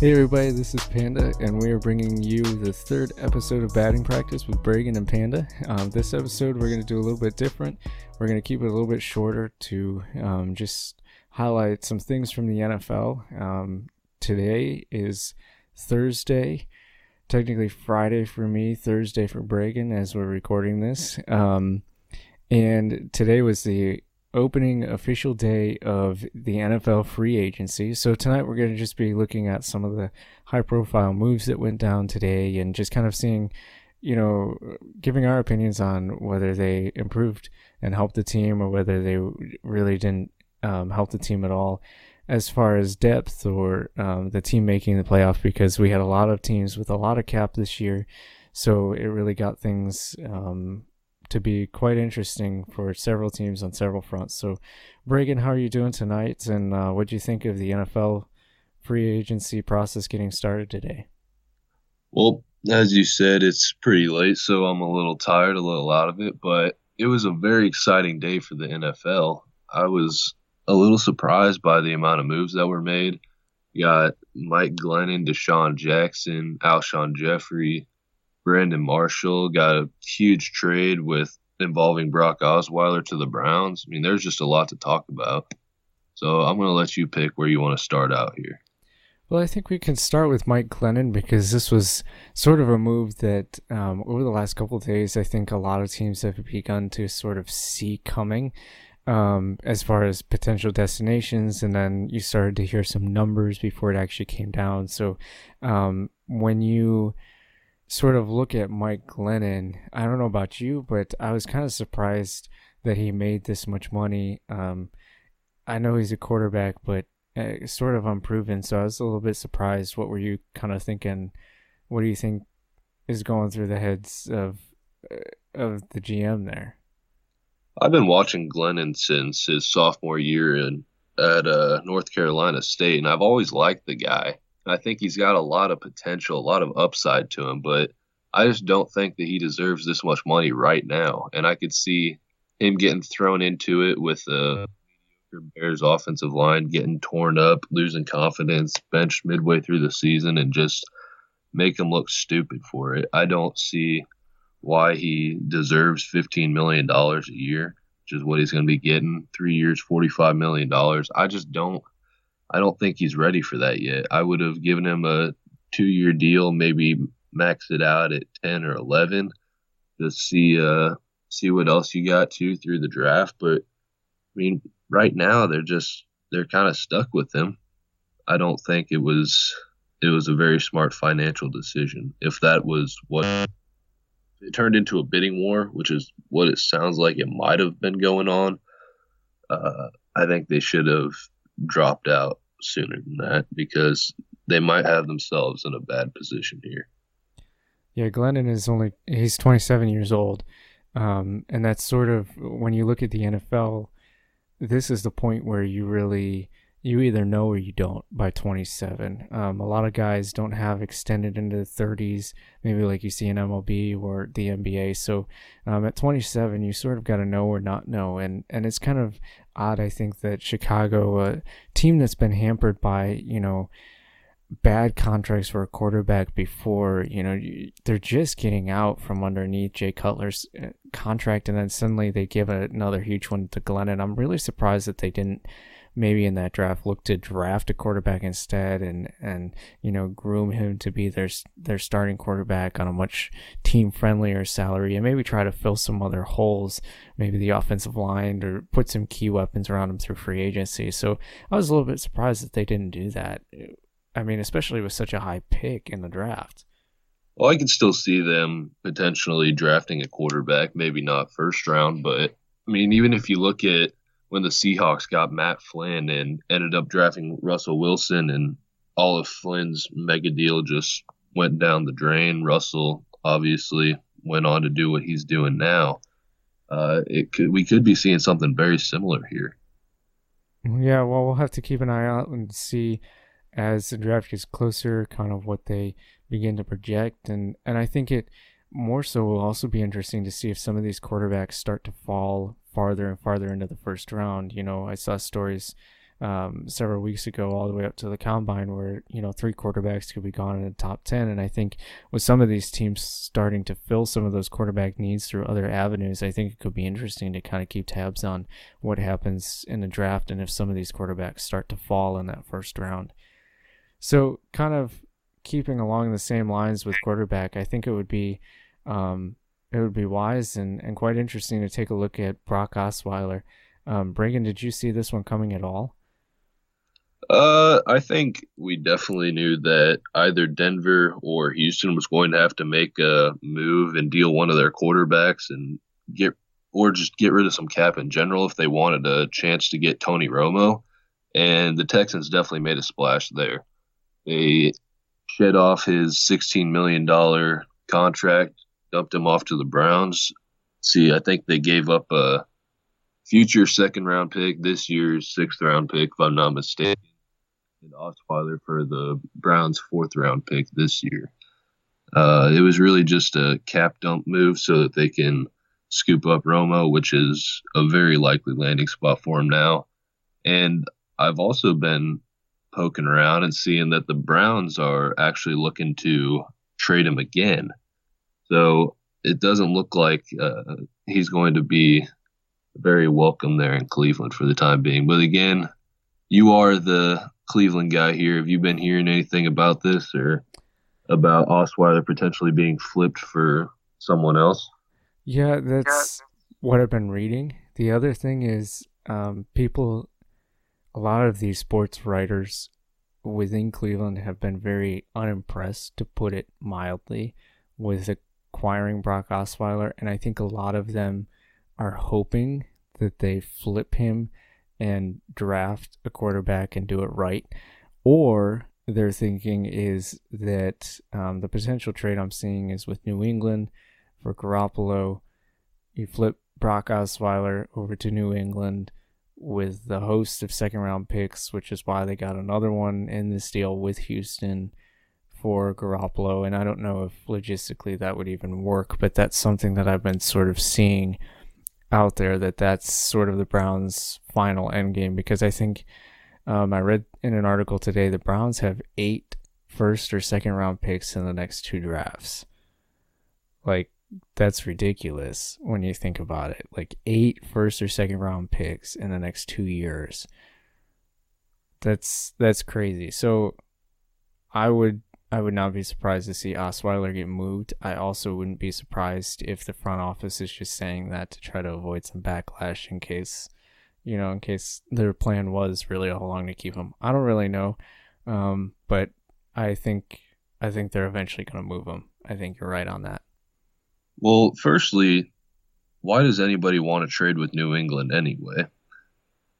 Hey everybody, this is Panda, and we are bringing you the third episode of Batting Practice with Bragan and Panda. Um, this episode, we're going to do a little bit different. We're going to keep it a little bit shorter to um, just highlight some things from the NFL. Um, today is Thursday, technically Friday for me, Thursday for Bragan as we're recording this. Um, and today was the opening official day of the NFL free agency. So tonight we're going to just be looking at some of the high profile moves that went down today and just kind of seeing, you know, giving our opinions on whether they improved and helped the team or whether they really didn't um, help the team at all as far as depth or um, the team making the playoffs because we had a lot of teams with a lot of cap this year. So it really got things um, to be quite interesting for several teams on several fronts. So, Bragan, how are you doing tonight? And uh, what do you think of the NFL free agency process getting started today? Well, as you said, it's pretty late, so I'm a little tired, a little out of it, but it was a very exciting day for the NFL. I was a little surprised by the amount of moves that were made. You got Mike Glennon, DeSean Jackson, Alshon Jeffery, Brandon Marshall got a huge trade with involving Brock Osweiler to the Browns. I mean, there's just a lot to talk about. So I'm going to let you pick where you want to start out here. Well, I think we can start with Mike Glennon because this was sort of a move that um, over the last couple of days, I think a lot of teams have begun to sort of see coming um, as far as potential destinations. And then you started to hear some numbers before it actually came down. So um, when you sort of look at Mike Glennon, I don't know about you, but I was kind of surprised that he made this much money. Um, I know he's a quarterback, but uh, sort of unproven. So I was a little bit surprised. What were you kind of thinking? What do you think is going through the heads of uh, of the GM there? I've been watching Glennon since his sophomore year in at uh, North Carolina State, and I've always liked the guy. I think he's got a lot of potential, a lot of upside to him, but I just don't think that he deserves this much money right now. And I could see him getting thrown into it with the Bears offensive line getting torn up, losing confidence, benched midway through the season, and just make him look stupid for it. I don't see why he deserves $15 million a year, which is what he's going to be getting. Three years, $45 million. I just don't I don't think he's ready for that yet. I would have given him a two year deal, maybe max it out at ten or eleven, to see uh see what else you got to through the draft. But I mean, right now they're just they're kind of stuck with him. I don't think it was it was a very smart financial decision. If that was what it turned into a bidding war, which is what it sounds like it might have been going on, uh, I think they should have dropped out sooner than that because they might have themselves in a bad position here. Yeah, Glennon is only he's 27 years old. Um, and that's sort of when you look at the NFL, this is the point where you really you either know or you don't by 27. Um, a lot of guys don't have extended into the 30s, maybe like you see in MLB or the NBA. So um, at 27, you sort of got to know or not know, and and it's kind of odd. I think that Chicago, a team that's been hampered by you know bad contracts for a quarterback before you know they're just getting out from underneath Jay Cutler's uh, contract, and then suddenly they give another huge one to Glennon. I'm really surprised that they didn't maybe in that draft look to draft a quarterback instead and and you know groom him to be their their starting quarterback on a much team friendlier salary and maybe try to fill some other holes maybe the offensive line or put some key weapons around him through free agency. So I was a little bit surprised that they didn't do that. I mean especially with such a high pick in the draft. Well I could still see them potentially drafting a quarterback maybe not first round but I mean even if you look at when the Seahawks got Matt Flynn and ended up drafting Russell Wilson, and all of Flynn's mega deal just went down the drain. Russell obviously went on to do what he's doing now. Uh, it could we could be seeing something very similar here. Yeah, well, we'll have to keep an eye out and see as the draft gets closer, kind of what they begin to project, and and I think it more so will also be interesting to see if some of these quarterbacks start to fall farther and farther into the first round. You know, I saw stories um, several weeks ago, all the way up to the combine, where you know three quarterbacks could be gone in the top ten. And I think with some of these teams starting to fill some of those quarterback needs through other avenues, I think it could be interesting to kind of keep tabs on what happens in the draft and if some of these quarterbacks start to fall in that first round. So, kind of keeping along the same lines with quarterback, I think it would be um, it would be wise and, and quite interesting to take a look at Brock Osweiler. Um, Bragan, did you see this one coming at all? Uh, I think we definitely knew that either Denver or Houston was going to have to make a move and deal one of their quarterbacks and get or just get rid of some cap in general if they wanted a chance to get Tony Romo. And the Texans definitely made a splash there. They shed off his $16 million contract, dumped him off to the Browns. See, I think they gave up a future second round pick, this year's sixth round pick, if I'm not mistaken, and Osweiler for the Browns' fourth round pick this year. Uh, it was really just a cap dump move so that they can scoop up Romo, which is a very likely landing spot for him now. And I've also been poking around and seeing that the Browns are actually looking to trade him again. So it doesn't look like uh, he's going to be very welcome there in Cleveland for the time being. But again, you are the Cleveland guy here. Have you been hearing anything about this or about Osweiler potentially being flipped for someone else? Yeah, that's what I've been reading. The other thing is, um, people, a lot of these sports writers within Cleveland have been very unimpressed, to put it mildly, with acquiring Brock Osweiler, and I think a lot of them are hoping that they flip him and draft a quarterback and do it right, or their thinking is that um, the potential trade I'm seeing is with New England for Garoppolo. You flip Brock Osweiler over to New England with the host of second round picks, which is why they got another one in this deal with Houston for Garoppolo. And I don't know if logistically that would even work, but that's something that I've been sort of seeing out there that that's sort of the Browns' final end game because I think um, I read in an article today the Browns have eight first or second round picks in the next two drafts. Like that's ridiculous when you think about it. Like eight first or second round picks in the next two years. That's that's crazy. So I would I would not be surprised to see Osweiler get moved. I also wouldn't be surprised if the front office is just saying that to try to avoid some backlash in case, you know, in case their plan was really all along to keep him. I don't really know, um, but I think I think they're eventually going to move him. I think you're right on that. Well, firstly, why does anybody want to trade with New England anyway?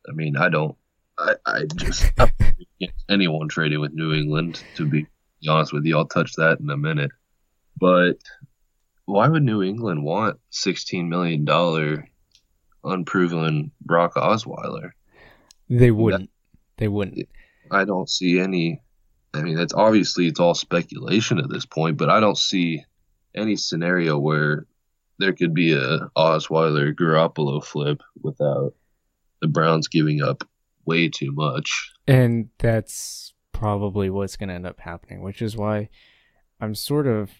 I mean, I don't. I, I just anyone trading with New England to be be honest with you. I'll touch that in a minute. But why would New England want $16 million unproven Brock Osweiler? They wouldn't. That, they wouldn't. I don't see any. I mean, it's obviously it's all speculation at this point, but I don't see any scenario where there could be a Osweiler Garoppolo flip without the Browns giving up way too much. And that's probably what's going to end up happening, which is why I'm sort of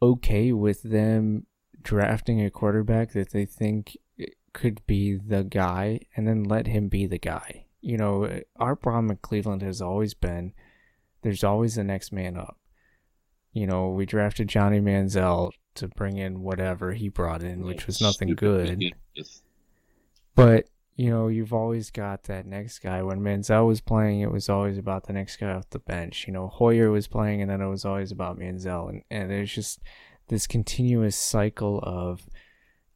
okay with them drafting a quarterback that they think could be the guy and then let him be the guy. You know, our problem in Cleveland has always been there's always the next man up. You know, we drafted Johnny Manziel to bring in whatever he brought in, which was nothing good. But you know, you've always got that next guy. When Manziel was playing, it was always about the next guy off the bench. You know, Hoyer was playing, and then it was always about Manziel. And, and there's just this continuous cycle of,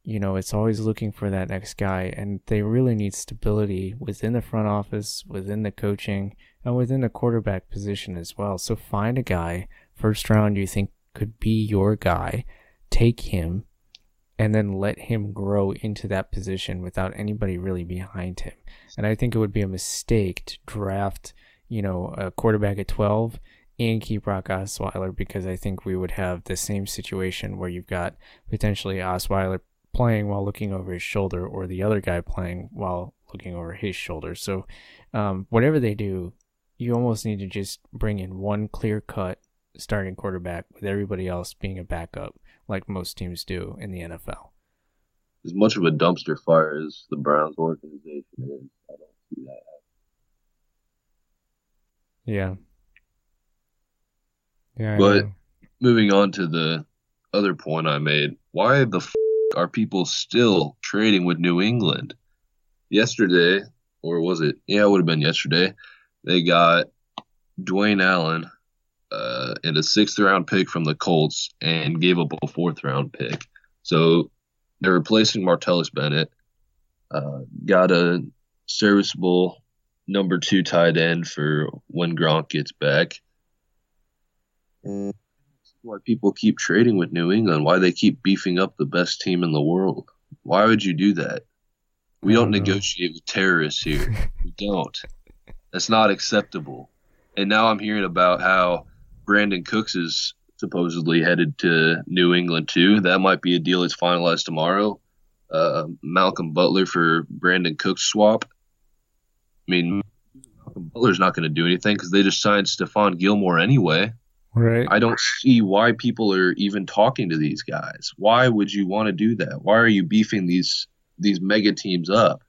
you know, it's always looking for that next guy. And they really need stability within the front office, within the coaching, and within the quarterback position as well. So find a guy, first round, you think could be your guy, take him and then let him grow into that position without anybody really behind him. And I think it would be a mistake to draft, you know, a quarterback at 12 and keep Brock Osweiler because I think we would have the same situation where you've got potentially Osweiler playing while looking over his shoulder or the other guy playing while looking over his shoulder. So, um, whatever they do, you almost need to just bring in one clear cut starting quarterback with everybody else being a backup, like most teams do in the NFL. As much of a dumpster fire as the Browns organization is, I don't see that. Yeah. Yeah. But moving on to the other point I made, why the f- are people still trading with New England? Yesterday, or was it? Yeah, it would have been yesterday. They got Dwayne Allen uh, and a sixth round pick from the Colts and gave up a fourth round pick. So they're replacing Martellus Bennett. Uh, got a serviceable number two tight end for when Gronk gets back. And why people keep trading with New England, why they keep beefing up the best team in the world. Why would you do that? We don't, don't negotiate with terrorists here. we don't. That's not acceptable. And now I'm hearing about how Brandin Cooks is supposedly headed to New England too. That might be a deal that's finalized tomorrow. Uh, Malcolm Butler for Brandin Cooks swap. I mean, Malcolm Butler's not going to do anything because they just signed Stephon Gilmore anyway. Right. I don't see why people are even talking to these guys. Why would you want to do that? Why are you beefing these these mega teams up?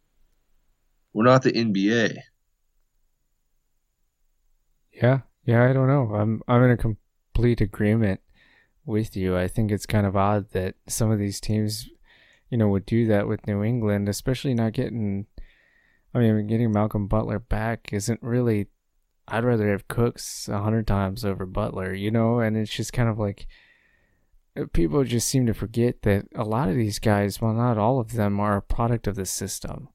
We're not the NBA. Yeah, yeah, I don't know. I'm I'm in a complete agreement with you. I think it's kind of odd that some of these teams, you know, would do that with New England, especially not getting. I mean, getting Malcolm Butler back isn't really. I'd rather have Cooks a hundred times over Butler, you know, and it's just kind of like uh, people just seem to forget that a lot of these guys, well, not all of them, are a product of the system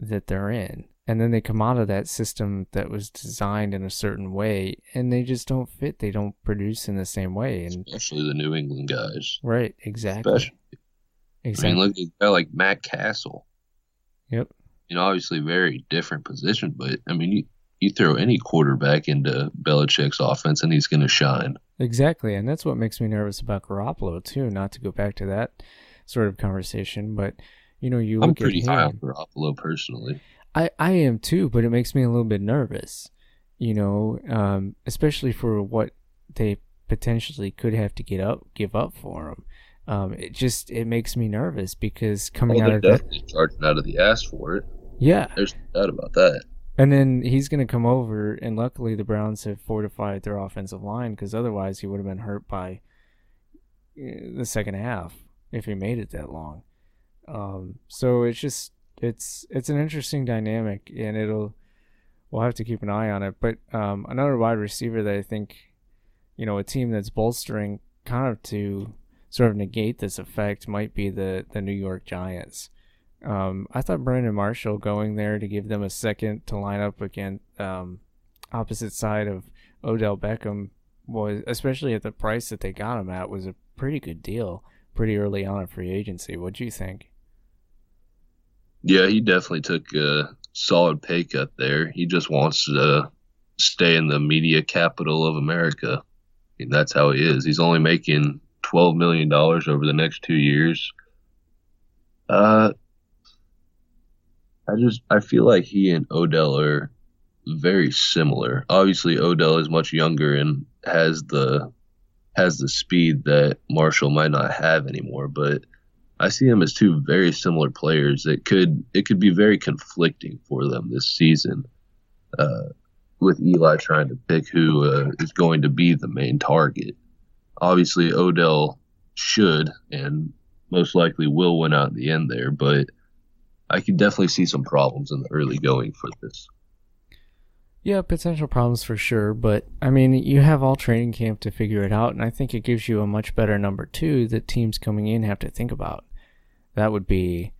that they're in and then they come out of that system that was designed in a certain way and they just don't fit they don't produce in the same way and especially the new england guys right exactly especially. exactly i mean look at a guy like matt cassel yep you know obviously very different position but i mean you you throw any quarterback into Belichick's offense and he's going to shine. Exactly, and that's what makes me nervous about Garoppolo too. Not to go back to that sort of conversation, but you know, you I'm pretty high on Garoppolo personally. I, I am too, but it makes me a little bit nervous, you know, um, especially for what they potentially could have to get up, give up for him. Um, it just it makes me nervous because coming well, out of definitely that, charging out of the ass for it. Yeah, there's no doubt about that. And then he's going to come over, and luckily the Browns have fortified their offensive line because otherwise he would have been hurt by eh, the second half if he made it that long. Um, so it's just it's it's an interesting dynamic, and it'll we'll have to keep an eye on it. But um, another wide receiver that I think, you know, a team that's bolstering kind of to sort of negate this effect might be the the New York Giants. Um, I thought Brandon Marshall going there to give them a second to line up against um, opposite side of Odell Beckham was, especially at the price that they got him at, was a pretty good deal pretty early on in free agency. What do you think? Yeah, he definitely took a solid pay cut there. He just wants to stay in the media capital of America. I mean, that's how he is. He's only making twelve million dollars over the next two years. Uh, I just I feel like he and Odell are very similar. Obviously, Odell is much younger and has the has the speed that Marshall might not have anymore, but I see them as two very similar players. It could it could be very conflicting for them this season, uh, with Eli trying to pick who uh, is going to be the main target. Obviously, Odell should and most likely will win out in the end there, but I could definitely see some problems in the early going for this. Yeah, potential problems for sure, but I mean, you have all training camp to figure it out, and I think it gives you a much better number two that teams coming in have to think about. That would be,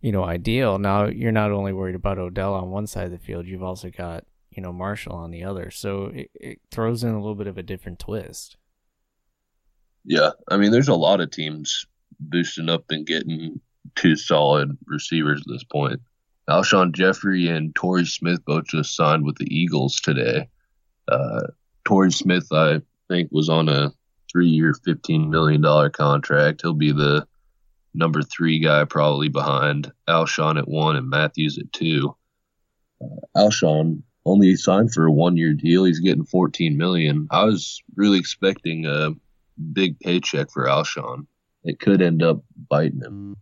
you know, ideal. Now, you're not only worried about Odell on one side of the field, you've also got, you know, Marshall on the other, so it, it throws in a little bit of a different twist. Yeah, I mean, there's a lot of teams boosting up and getting two solid receivers at this point. Alshon Jeffery and Torrey Smith both just signed with the Eagles today. Uh, Torrey Smith, I think, was on a three-year, fifteen million dollar contract. He'll be the number three guy probably behind Alshon at one and Matthews at two. Uh, Alshon only signed for a one year deal. He's getting 14 million. I was really expecting a big paycheck for Alshon. It could end up biting him.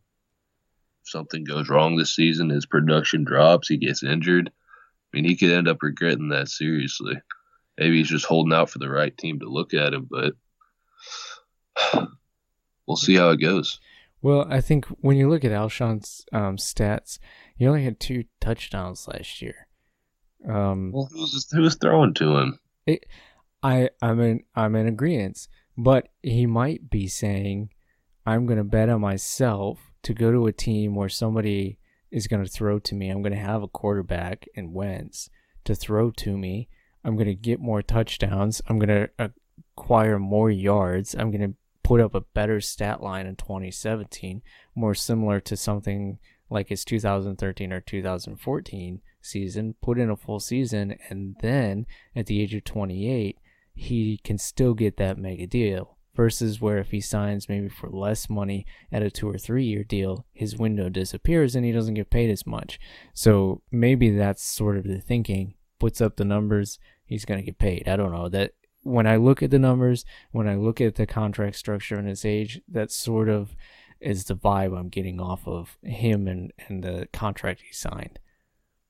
Something goes wrong this season, his production drops, he gets injured. I mean, he could end up regretting that seriously. Maybe he's just holding out for the right team to look at him, but we'll see how it goes. Well, I think when you look at Alshon's um, stats, he only had two touchdowns last year. Um, well, who was, who was throwing to him? It, I I'm in I'm in agreement, but he might be saying, "I'm going to bet on myself to go to a team where somebody is going to throw to me. I'm going to have a quarterback and Wentz to throw to me. I'm going to get more touchdowns. I'm going to acquire more yards. I'm going to put up a better stat line in 2017, more similar to something like his 2013 or 2014 season, put in a full season, and then at the age of 28, he can still get that mega deal. Versus where if he signs maybe for less money at a two or three year deal, his window disappears and he doesn't get paid as much. So maybe that's sort of the thinking. Puts up the numbers, he's going to get paid. I don't know. That when I look at the numbers, when I look at the contract structure and his age, that sort of is the vibe I'm getting off of him and, and the contract he signed.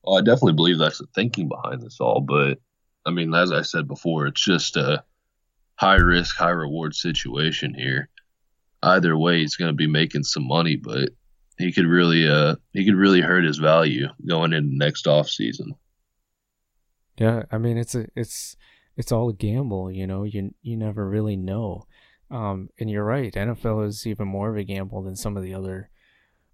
Well, I definitely believe that's the thinking behind this all, but I mean, as I said before, it's just a high risk, high reward situation here. Either way, he's going to be making some money, but he could really, uh, he could really hurt his value going into next off season. Yeah, I mean, it's a, it's, it's all a gamble. You know, you you never really know. Um, and you're right, NFL is even more of a gamble than some of the other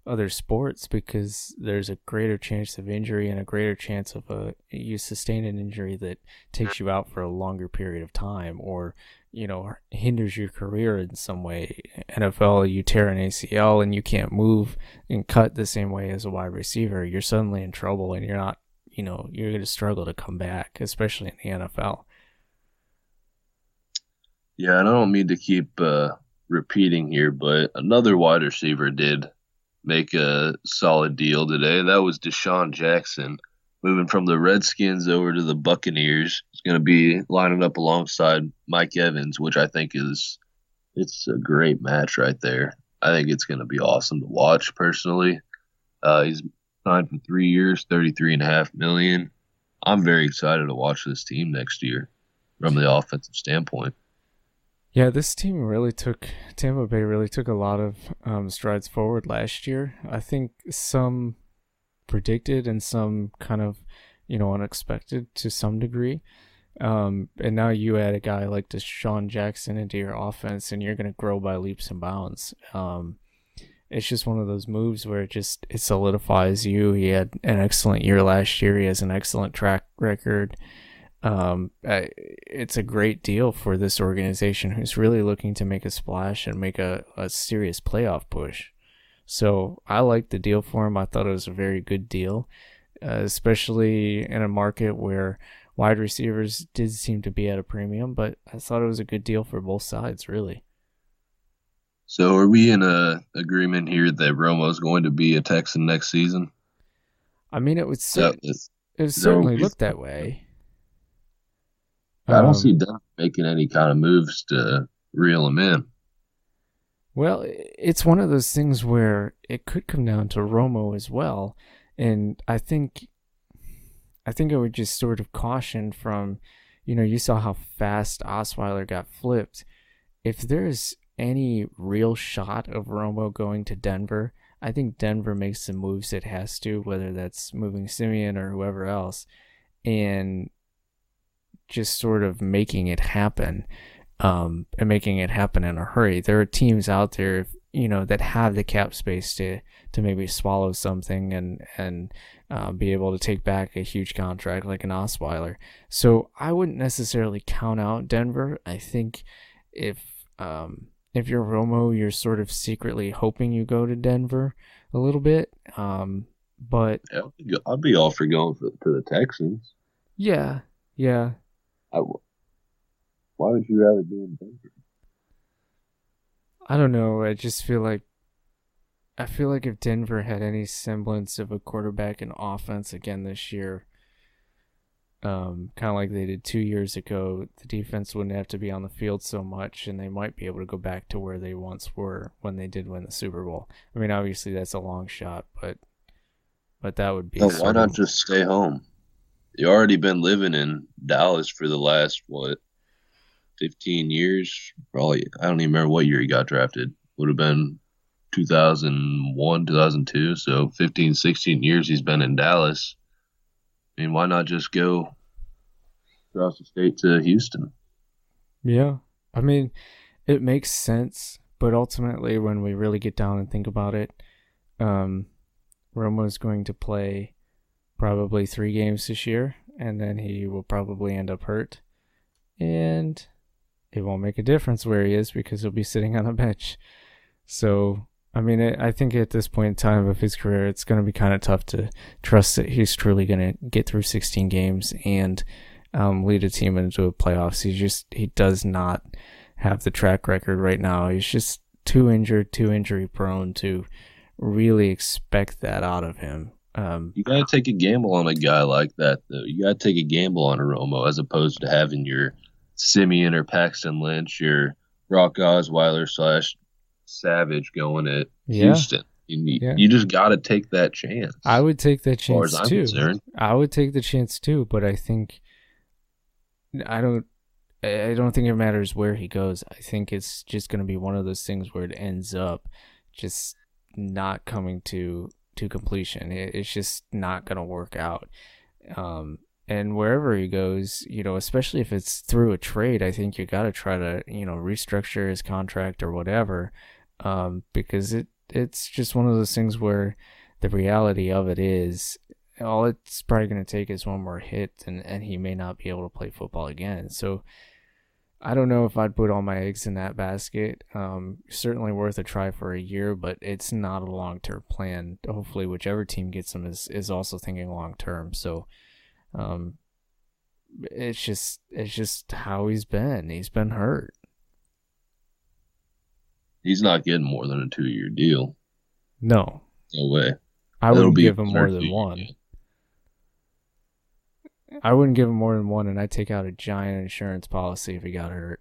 other sports because there's a greater chance of injury and a greater chance of a you sustain an injury that takes you out for a longer period of time or you know hinders your career in some way. NFL you tear an ACL and you can't move and cut the same way as a wide receiver you're suddenly in trouble and you're not you know you're going to struggle to come back especially in the NFL yeah and I don't mean to keep uh, repeating here but another wide receiver did make a solid deal today. That was DeSean Jackson moving from the Redskins over to the Buccaneers. He's going to be lining up alongside Mike Evans, which I think is it's a great match right there. I think it's going to be awesome to watch personally. Uh, he's signed for three years, thirty-three and a half million. I'm very excited to watch this team next year from the offensive standpoint. Yeah, this team really took Tampa Bay really took a lot of um, strides forward last year. I think some predicted and some kind of you know unexpected to some degree. Um, and now you add a guy like DeSean Jackson into your offense, and you're going to grow by leaps and bounds. Um, it's just one of those moves where it just it solidifies you. He had an excellent year last year. He has an excellent track record um, it's a great deal for this organization who's really looking to make a splash and make a, a serious playoff push. So I like the deal for him. I thought it was a very good deal, uh, especially in a market where wide receivers did seem to be at a premium. But I thought it was a good deal for both sides, really. So are we in a agreement here that Romo's going to be a Texan next season? I mean, it would, it would certainly look that way. I don't um, see them making any kind of moves to reel him in. Well, it's one of those things where it could come down to Romo as well, and I think, I think I would just sort of caution from, you know, you saw how fast Osweiler got flipped. If there's any real shot of Romo going to Denver, I think Denver makes the moves it has to, whether that's moving Siemian or whoever else, and just sort of making it happen um, and making it happen in a hurry. There are teams out there, you know, that have the cap space to to maybe swallow something and and uh, be able to take back a huge contract like an Osweiler. So I wouldn't necessarily count out Denver. I think if um, if you're Romo, you're sort of secretly hoping you go to Denver a little bit. Um, but I'd be all for going for, to the Texans. Yeah, yeah. I, why would you rather be in Denver? I don't know. I just feel like I feel like if Denver had any semblance of a quarterback and offense again this year, um, kind of like they did two years ago, the defense wouldn't have to be on the field so much, and they might be able to go back to where they once were when they did win the Super Bowl. I mean, obviously that's a long shot, but but that would be. No, why not just stay home? You already been living in Dallas for the last what, fifteen years? Probably. I don't even remember what year he got drafted. Would have been 2001, 2002. So 15, 16 years he's been in Dallas. I mean, why not just go across the state to Houston? Yeah. I mean, it makes sense, but ultimately, when we really get down and think about it, um, is going to play probably three games this year, and then he will probably end up hurt. And it won't make a difference where he is because he'll be sitting on a bench. So, I mean, I think at this point in time of his career, it's going to be kind of tough to trust that he's truly going to get through 16 games and um, lead a team into a playoffs. He just he does not have the track record right now. He's just too injured, too injury prone to really expect that out of him. Um, you got to take a gamble on a guy like that, though. You got to take a gamble on a Romo as opposed to having your Siemian or Paxton Lynch, your Brock Osweiler slash Savage going at yeah. Houston. You, yeah. you just got to take that chance. I would take that chance too. Concerned. I would take the chance too, but I think I don't. I don't think it matters where he goes. I think it's just going to be one of those things where it ends up just not coming to to completion. It, it's just not going to work out. Um, and wherever he goes, you know, especially if it's through a trade, I think you got to try to, you know, restructure his contract or whatever, um, because it it's just one of those things where the reality of it is all it's probably going to take is one more hit, and and he may not be able to play football again. So. I don't know if I'd put all my eggs in that basket. Um, certainly worth a try for a year, but it's not a long term plan. Hopefully, whichever team gets him is, is also thinking long term. So, um, it's just it's just how he's been. He's been hurt. He's not getting more than a two year deal. No. No way. I That'll wouldn't give him more than one. Deal. I wouldn't give him more than one, and I'd take out a giant insurance policy if he got hurt.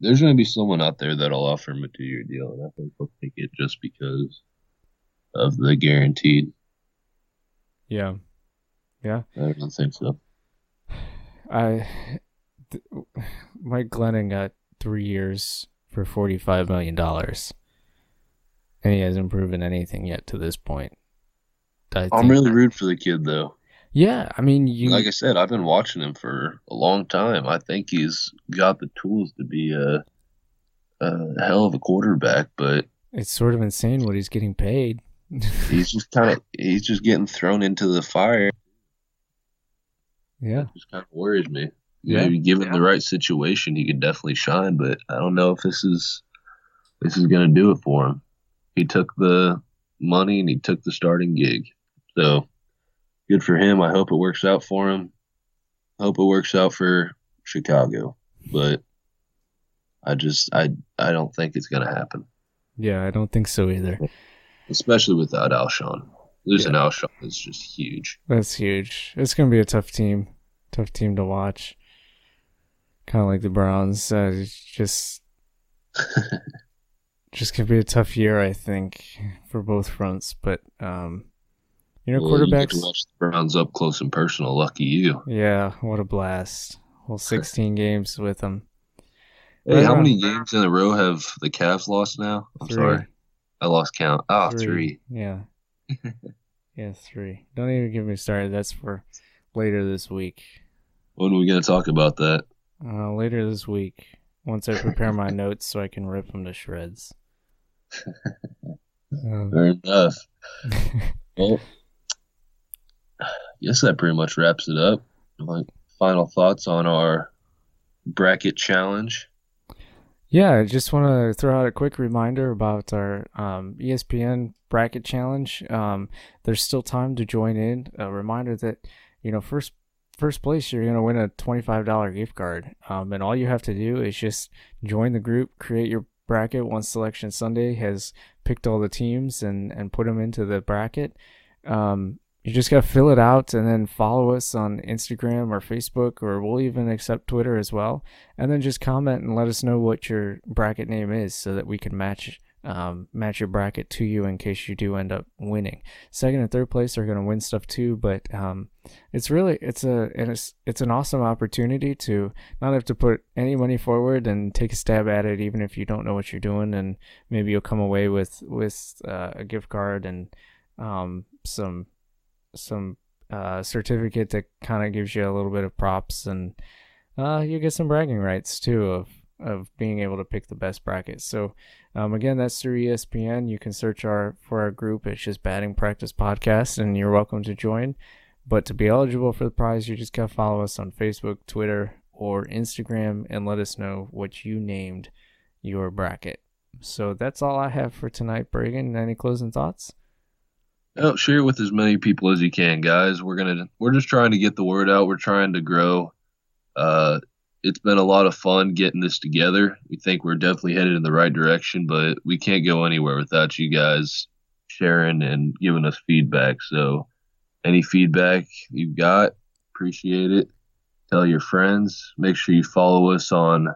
There's going to be someone out there that'll offer him a two year deal, and I think he'll take it just because of the guaranteed. Yeah. Yeah. I don't think so. I th- Mike Glennon got three years for forty five million dollars, and he hasn't proven anything yet to this point. I am really rude for the kid though. Yeah, I mean, you like I said, I've been watching him for a long time. I think he's got the tools to be a, a hell of a quarterback, but it's sort of insane what he's getting paid. he's just kind of he's just getting thrown into the fire yeah. It just kind of worries me. Yeah. Maybe given yeah. the right situation, he could definitely shine, but I don't know if this is this is going to do it for him. He took the money and he took the starting gig. So good for him. I hope it works out for him. I hope it works out for Chicago, but I just I I don't think it's going to happen. Yeah, I don't think so either. Especially without Alshon. Losing yeah. Alshon is just huge. That's huge. It's going to be a tough team tough team to watch. Kind of like the Browns. Uh, just, just gonna be a tough year, I think, for both fronts. But um, you know, well, quarterbacks. You watch the Browns up close and personal. Lucky you. Yeah, what a blast! Well, 16 games with them. Hey, how many games in a row have the Cavs lost now? I'm three. sorry, I lost count. Ah, oh, three. three. Yeah. yeah, three. Don't even get me started. That's for later this week. When are we going to talk about that? Uh, later this week, once I prepare my notes so I can rip them to shreds. um, Fair enough. well, guess that pretty much wraps it up. Like final thoughts on our bracket challenge. Yeah, I just want to throw out a quick reminder about our um, ESPN bracket challenge. Um, there's still time to join in. A reminder that you know first first place, you're going to win a $25 gift card. Um, and all you have to do is just join the group, create your bracket once Selection Sunday has picked all the teams and and put them into the bracket. Um, you just got to fill it out and then follow us on Instagram or Facebook, or we'll even accept Twitter as well. And then just comment and let us know what your bracket name is so that we can match um, match your bracket to you in case you do end up winning. Second and third place are going to win stuff too, but um, it's really it's a and it's it's an awesome opportunity to not have to put any money forward and take a stab at it, even if you don't know what you're doing, and maybe you'll come away with with uh, a gift card and um, some some uh, certificate that kind of gives you a little bit of props and uh, you get some bragging rights too of of being able to pick the best bracket. So um, again, that's through ESPN. You can search our for our group. It's just Batting Practice Podcast, and you're welcome to join. But to be eligible for the prize, you just gotta follow us on Facebook, Twitter, or Instagram, and let us know what you named your bracket. So that's all I have for tonight, Bragan. Any closing thoughts? Oh, share it with as many people as you can, guys. We're gonna we're just trying to get the word out. We're trying to grow. Uh, it's been a lot of fun getting this together. We think we're definitely headed in the right direction, but we can't go anywhere without you guys sharing and giving us feedback. So, any feedback you've got, appreciate it. Tell your friends. Make sure you follow us on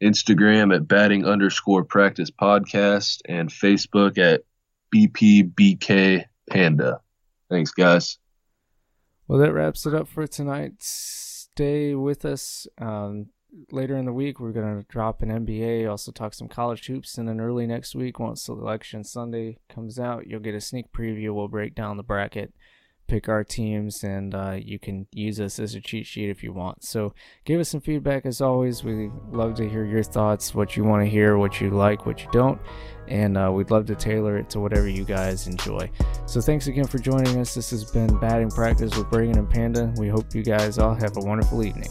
Instagram at batting underscore practice podcast and Facebook at BPBK Panda. Thanks, guys. Well, that wraps it up for tonight. Stay with us. Um, later in the week, we're going to drop an NBA, also talk some college hoops, and then early next week, once Selection Sunday comes out, you'll get a sneak preview. We'll break down the bracket pick our teams, and uh, you can use us as a cheat sheet if you want. So give us some feedback as always. We love to hear your thoughts, what you want to hear, what you like, what you don't, and uh, we'd love to tailor it to whatever you guys enjoy. So thanks again for joining us. This has been Batting Practice with Bragan and Panda. We hope you guys all have a wonderful evening.